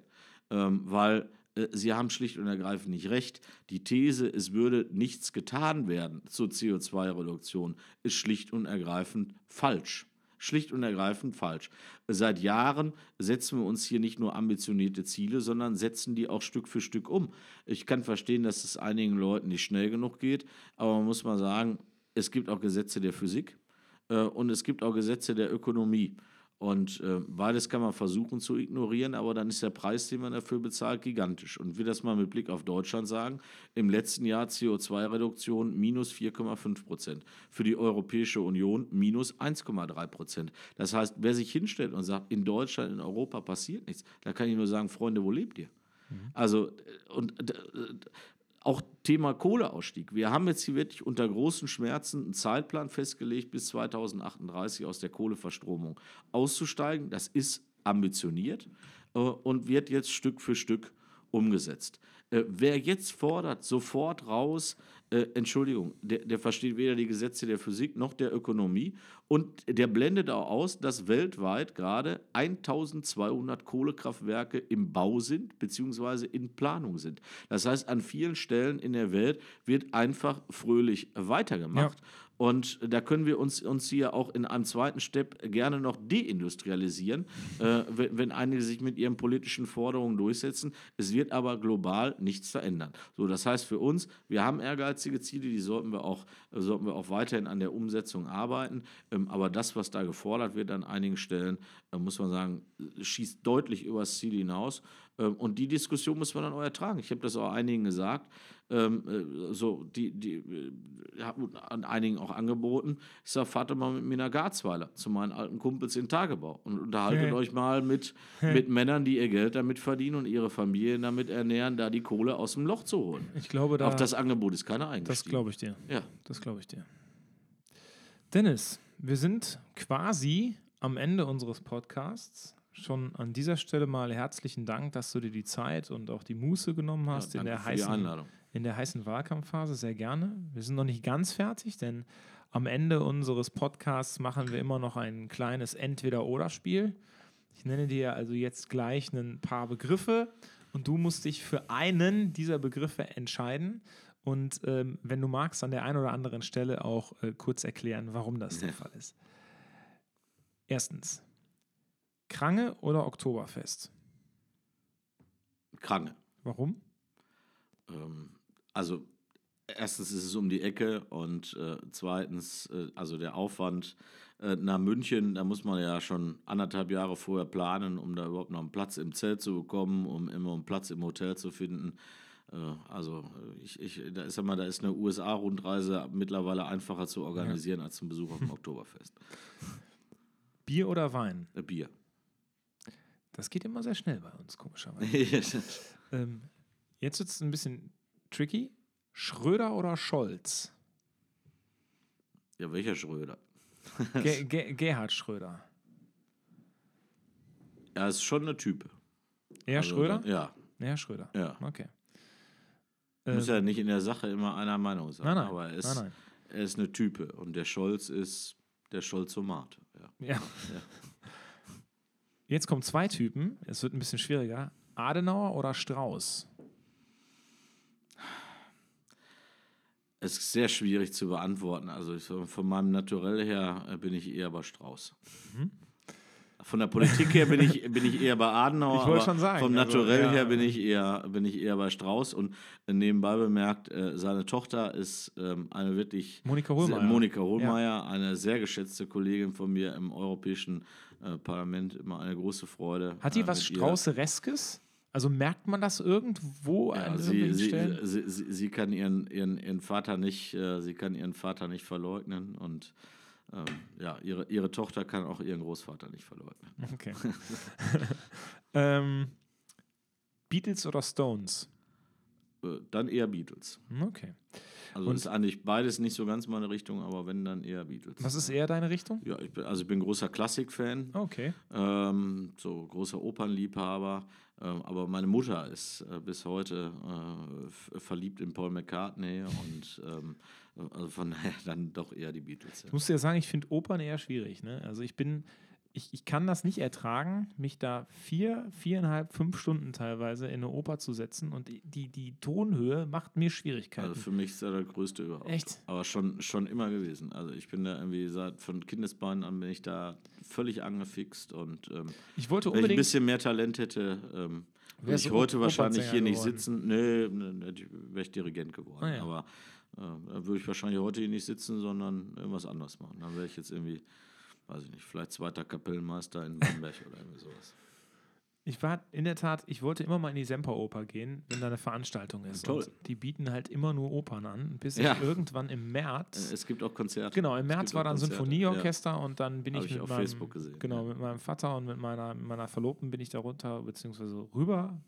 ähm, weil äh, sie haben schlicht und ergreifend nicht recht. Die These, es würde nichts getan werden zur CO2-Reduktion, ist schlicht und ergreifend falsch. Schlicht und ergreifend falsch. Seit Jahren setzen wir uns hier nicht nur ambitionierte Ziele, sondern setzen die auch Stück für Stück um. Ich kann verstehen, dass es einigen Leuten nicht schnell genug geht, aber man muss mal sagen, es gibt auch Gesetze der Physik äh, und es gibt auch Gesetze der Ökonomie. Und äh, beides kann man versuchen zu ignorieren, aber dann ist der Preis, den man dafür bezahlt, gigantisch. Und ich will das mal mit Blick auf Deutschland sagen, im letzten Jahr CO2-Reduktion minus 4,5 Prozent. Für die Europäische Union minus 1,3 Prozent. Das heißt, wer sich hinstellt und sagt, in Deutschland, in Europa passiert nichts, da kann ich nur sagen, Freunde, wo lebt ihr? Also, äh, und äh, auch Thema Kohleausstieg. Wir haben jetzt hier wirklich unter großen Schmerzen einen Zeitplan festgelegt, bis 2038 aus der Kohleverstromung auszusteigen. Das ist ambitioniert äh, und wird jetzt Stück für Stück umgesetzt. Äh, wer jetzt fordert, sofort raus, äh, Entschuldigung, der, der versteht weder die Gesetze der Physik noch der Ökonomie und der blendet auch aus, dass weltweit gerade 1200 Kohlekraftwerke im Bau sind beziehungsweise in Planung sind. Das heißt, an vielen Stellen in der Welt wird einfach fröhlich weitergemacht. Und da können wir uns, uns hier auch in einem zweiten Step gerne noch deindustrialisieren, äh, wenn, wenn einige sich mit ihren politischen Forderungen durchsetzen. Es wird aber global nichts verändern. So, das heißt für uns, wir haben ehrgeizige Ziele, die sollten wir auch, äh, sollten wir auch weiterhin an der Umsetzung arbeiten. Ähm, aber das, was da gefordert wird an einigen Stellen, äh, muss man sagen, schießt deutlich übers Ziel hinaus. Ähm, und die Diskussion muss man dann auch ertragen. Ich habe das auch einigen gesagt ähm, äh, so die, die äh, an einigen auch angeboten. Ich sage, fahrt doch mal mit mir nach Garzweiler zu meinen alten Kumpels in Tagebau und unterhaltet hey. euch mal mit, hey. mit Männern, die ihr Geld damit verdienen und ihre Familien damit ernähren, da die Kohle aus dem Loch zu holen. Ich glaube, da, auf das Angebot ist keiner eingestiegen. Das glaube ich dir. Ja, das glaube ich dir. Dennis, wir sind quasi am Ende unseres Podcasts schon an dieser Stelle mal herzlichen Dank, dass du dir die Zeit und auch die Muße genommen hast ja, in der heißen in der heißen Wahlkampfphase sehr gerne. Wir sind noch nicht ganz fertig, denn am Ende unseres Podcasts machen wir immer noch ein kleines Entweder-Oder-Spiel. Ich nenne dir also jetzt gleich ein paar Begriffe und du musst dich für einen dieser Begriffe entscheiden und ähm, wenn du magst, an der einen oder anderen Stelle auch äh, kurz erklären, warum das der Fall ist. Erstens, Krange oder Oktoberfest? Krange. Warum? Ähm, also erstens ist es um die Ecke und äh, zweitens, äh, also der Aufwand äh, nach München, da muss man ja schon anderthalb Jahre vorher planen, um da überhaupt noch einen Platz im Zelt zu bekommen, um immer einen Platz im Hotel zu finden. Äh, also ich, ich, da ist ja mal, da ist eine USA-Rundreise mittlerweile einfacher zu organisieren ja. als ein Besuch auf dem Oktoberfest. Bier oder Wein? Äh, Bier. Das geht immer sehr schnell bei uns, komischerweise. ähm, jetzt wird es ein bisschen tricky. Schröder oder Scholz? Ja, welcher Schröder? Ge Ge Gerhard Schröder. Er ist schon eine Type. Er also, Schröder? Ja. Er Schröder. Ja. Okay. Muss ähm, ja nicht in der Sache immer einer Meinung sein. Nein, nein. Aber er ist, nein, nein. er ist eine Type. Und der Scholz ist der Scholzomat. Ja. ja. ja. Jetzt kommen zwei Typen. Es wird ein bisschen schwieriger. Adenauer oder Strauß? Es ist sehr schwierig zu beantworten. Also von meinem Naturell her äh, bin ich eher bei Strauß. Mhm. Von der Politik her bin ich, bin ich eher bei Adenauer. Ich wollte schon sagen. Vom also, Naturell also, ja. her bin ich, eher, bin ich eher bei Strauß. Und nebenbei bemerkt, äh, seine Tochter ist ähm, eine wirklich. Monika Hohlmeier. Monika Hohlmeier, ja. eine sehr geschätzte Kollegin von mir im Europäischen äh, Parlament. Immer eine große Freude. Hat die äh, was Straußereskes? Also merkt man das irgendwo ja, an sie, sie, sie, sie, sie, kann ihren, ihren, ihren Vater nicht, äh, sie kann ihren Vater nicht verleugnen und ähm, ja, ihre, ihre Tochter kann auch ihren Großvater nicht verleugnen. Okay. ähm, Beatles oder Stones? Äh, dann eher Beatles. Okay. Also und ist eigentlich beides nicht so ganz meine Richtung, aber wenn dann eher Beatles. Was ist eher deine Richtung? Ja, ich bin, also ich bin großer Klassik-Fan. Okay. Ähm, so großer Opernliebhaber. Ähm, aber meine Mutter ist äh, bis heute äh, verliebt in Paul McCartney und ähm, also von daher dann doch eher die Beatles. Ja. Ich muss dir sagen, ich finde Opern eher schwierig. Ne? Also ich bin, ich, ich kann das nicht ertragen, mich da vier, viereinhalb, fünf Stunden teilweise in eine Oper zu setzen und die, die Tonhöhe macht mir Schwierigkeiten. Also für mich ist er der größte überhaupt. Echt? Aber schon, schon immer gewesen. Also ich bin da irgendwie seit von Kindesbeinen an bin ich da völlig angefixt und ähm, ich wollte wenn ich ein bisschen mehr Talent hätte, ähm, würde ich heute wahrscheinlich hier nicht sitzen. Nee, ne, wäre ich Dirigent geworden. Ah, ja. Aber äh, da würde ich wahrscheinlich heute hier nicht sitzen, sondern irgendwas anderes machen. Dann wäre ich jetzt irgendwie weiß ich nicht, vielleicht zweiter Kapellmeister in Bamberg oder irgendwie sowas. Ich war in der Tat, ich wollte immer mal in die Semperoper gehen, wenn da eine Veranstaltung ist. Toll. Und die bieten halt immer nur Opern an, bis ja. ich irgendwann im März. Es gibt auch Konzerte. Genau, im März war dann Konzerte. Sinfonieorchester ja. und dann bin Hab ich mit auf meinem, Facebook gesehen. Genau, ja. mit meinem Vater und mit meiner, meiner Verlobten bin ich da runter bzw. rüber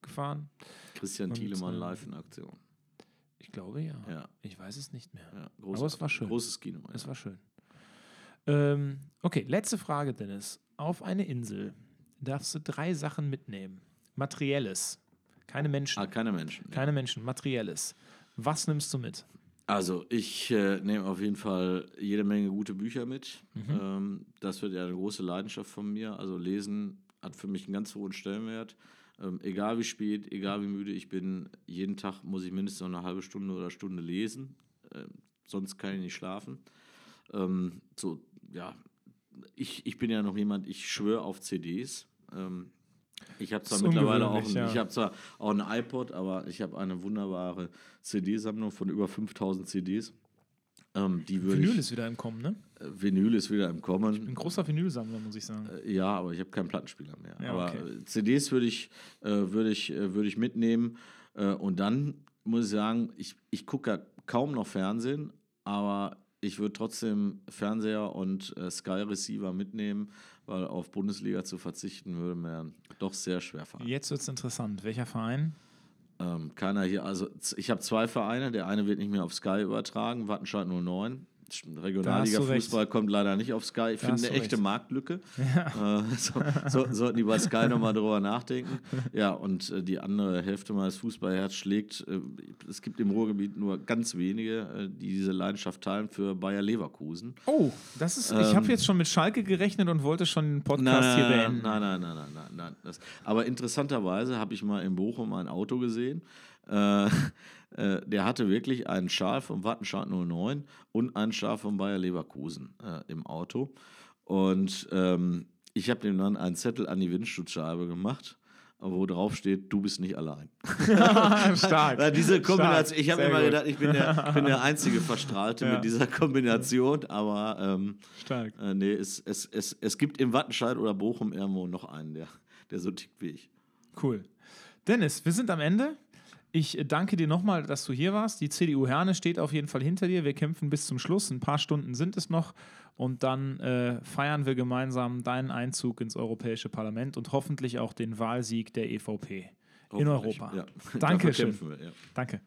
gefahren. Christian und, Thielemann äh, live in Aktion. Ich glaube ja. ja. Ich weiß es nicht mehr. Ja, Aber es war schön. Großes Kino. Es war schön. Ähm, okay, letzte Frage, Dennis. Auf eine Insel darfst du drei Sachen mitnehmen. Materielles. Keine Menschen. Ah, keine Menschen. Keine ja. Menschen, materielles. Was nimmst du mit? Also ich äh, nehme auf jeden Fall jede Menge gute Bücher mit. Mhm. Ähm, das wird ja eine große Leidenschaft von mir. Also Lesen hat für mich einen ganz hohen Stellenwert. Ähm, egal wie spät, egal wie müde ich bin, jeden Tag muss ich mindestens noch eine halbe Stunde oder Stunde lesen. Ähm, sonst kann ich nicht schlafen. Ähm, so, ja, ich, ich bin ja noch jemand, ich schwöre auf CDs. Ähm, ich habe zwar mittlerweile auch, ein, ja. ich habe zwar auch ein iPod, aber ich habe eine wunderbare CD-Sammlung von über 5000 CDs. Ähm, Vinyl ich, ist wieder im Kommen, ne? äh, Vinyl ist wieder im Ein Kommen. großer Vinylsammler, muss ich sagen. Äh, Ja, aber ich habe keinen Plattenspieler mehr. Ja, aber okay. äh, CDs würde ich, äh, würde ich, würde ich mitnehmen. Und dann muss ich sagen, ich, ich gucke ja kaum noch Fernsehen, aber ich würde trotzdem Fernseher und äh, Sky Receiver mitnehmen, weil auf Bundesliga zu verzichten würde mir doch sehr schwer fallen. Jetzt wird es interessant. Welcher Verein? Ähm, keiner hier, also ich habe zwei Vereine, der eine wird nicht mehr auf Sky übertragen, Wattenscheid 09. Regionalliga Da hast du recht. Fußball kommt leider nicht auf Sky. Ich Da finde eine echte recht. Marktlücke. Äh, so, so, sollten die bei Sky nochmal drüber nachdenken. Ja, und äh, die andere Hälfte meines Fußballherz schlägt. Äh, es gibt im Ruhrgebiet nur ganz wenige, die diese Leidenschaft teilen für Bayer Leverkusen. Oh, das ist. ich habe jetzt schon mit Schalke gerechnet und wollte schon den Podcast hier nein, beenden. Nein, nein, nein, nein, nein, nein. Das, aber interessanterweise habe ich mal in Bochum ein Auto gesehen. Äh, äh, der hatte wirklich einen Schal vom Wattenscheid 09 und einen Schal von Bayer Leverkusen äh, im Auto. Und ähm, ich habe dem dann einen Zettel an die Windschutzscheibe gemacht, wo drauf steht, du bist nicht allein. Stark. Weil diese Kombination, ich habe immer gut. gedacht, ich bin der, ich bin der einzige Verstrahlte Ja. mit dieser Kombination, aber ähm, Stark. äh, nee, es, es, es, es gibt im Wattenscheid oder Bochum irgendwo noch einen, der, der so tickt wie ich. Cool. Dennis, wir sind am Ende. Ich danke dir nochmal, dass du hier warst. Die CDU Herne steht auf jeden Fall hinter dir. Wir kämpfen bis zum Schluss. Ein paar Stunden sind es noch. Und dann äh, feiern wir gemeinsam deinen Einzug ins Europäische Parlament und hoffentlich auch den Wahlsieg der EVP in Europa. Ja. Kämpfen wir, ja. Danke.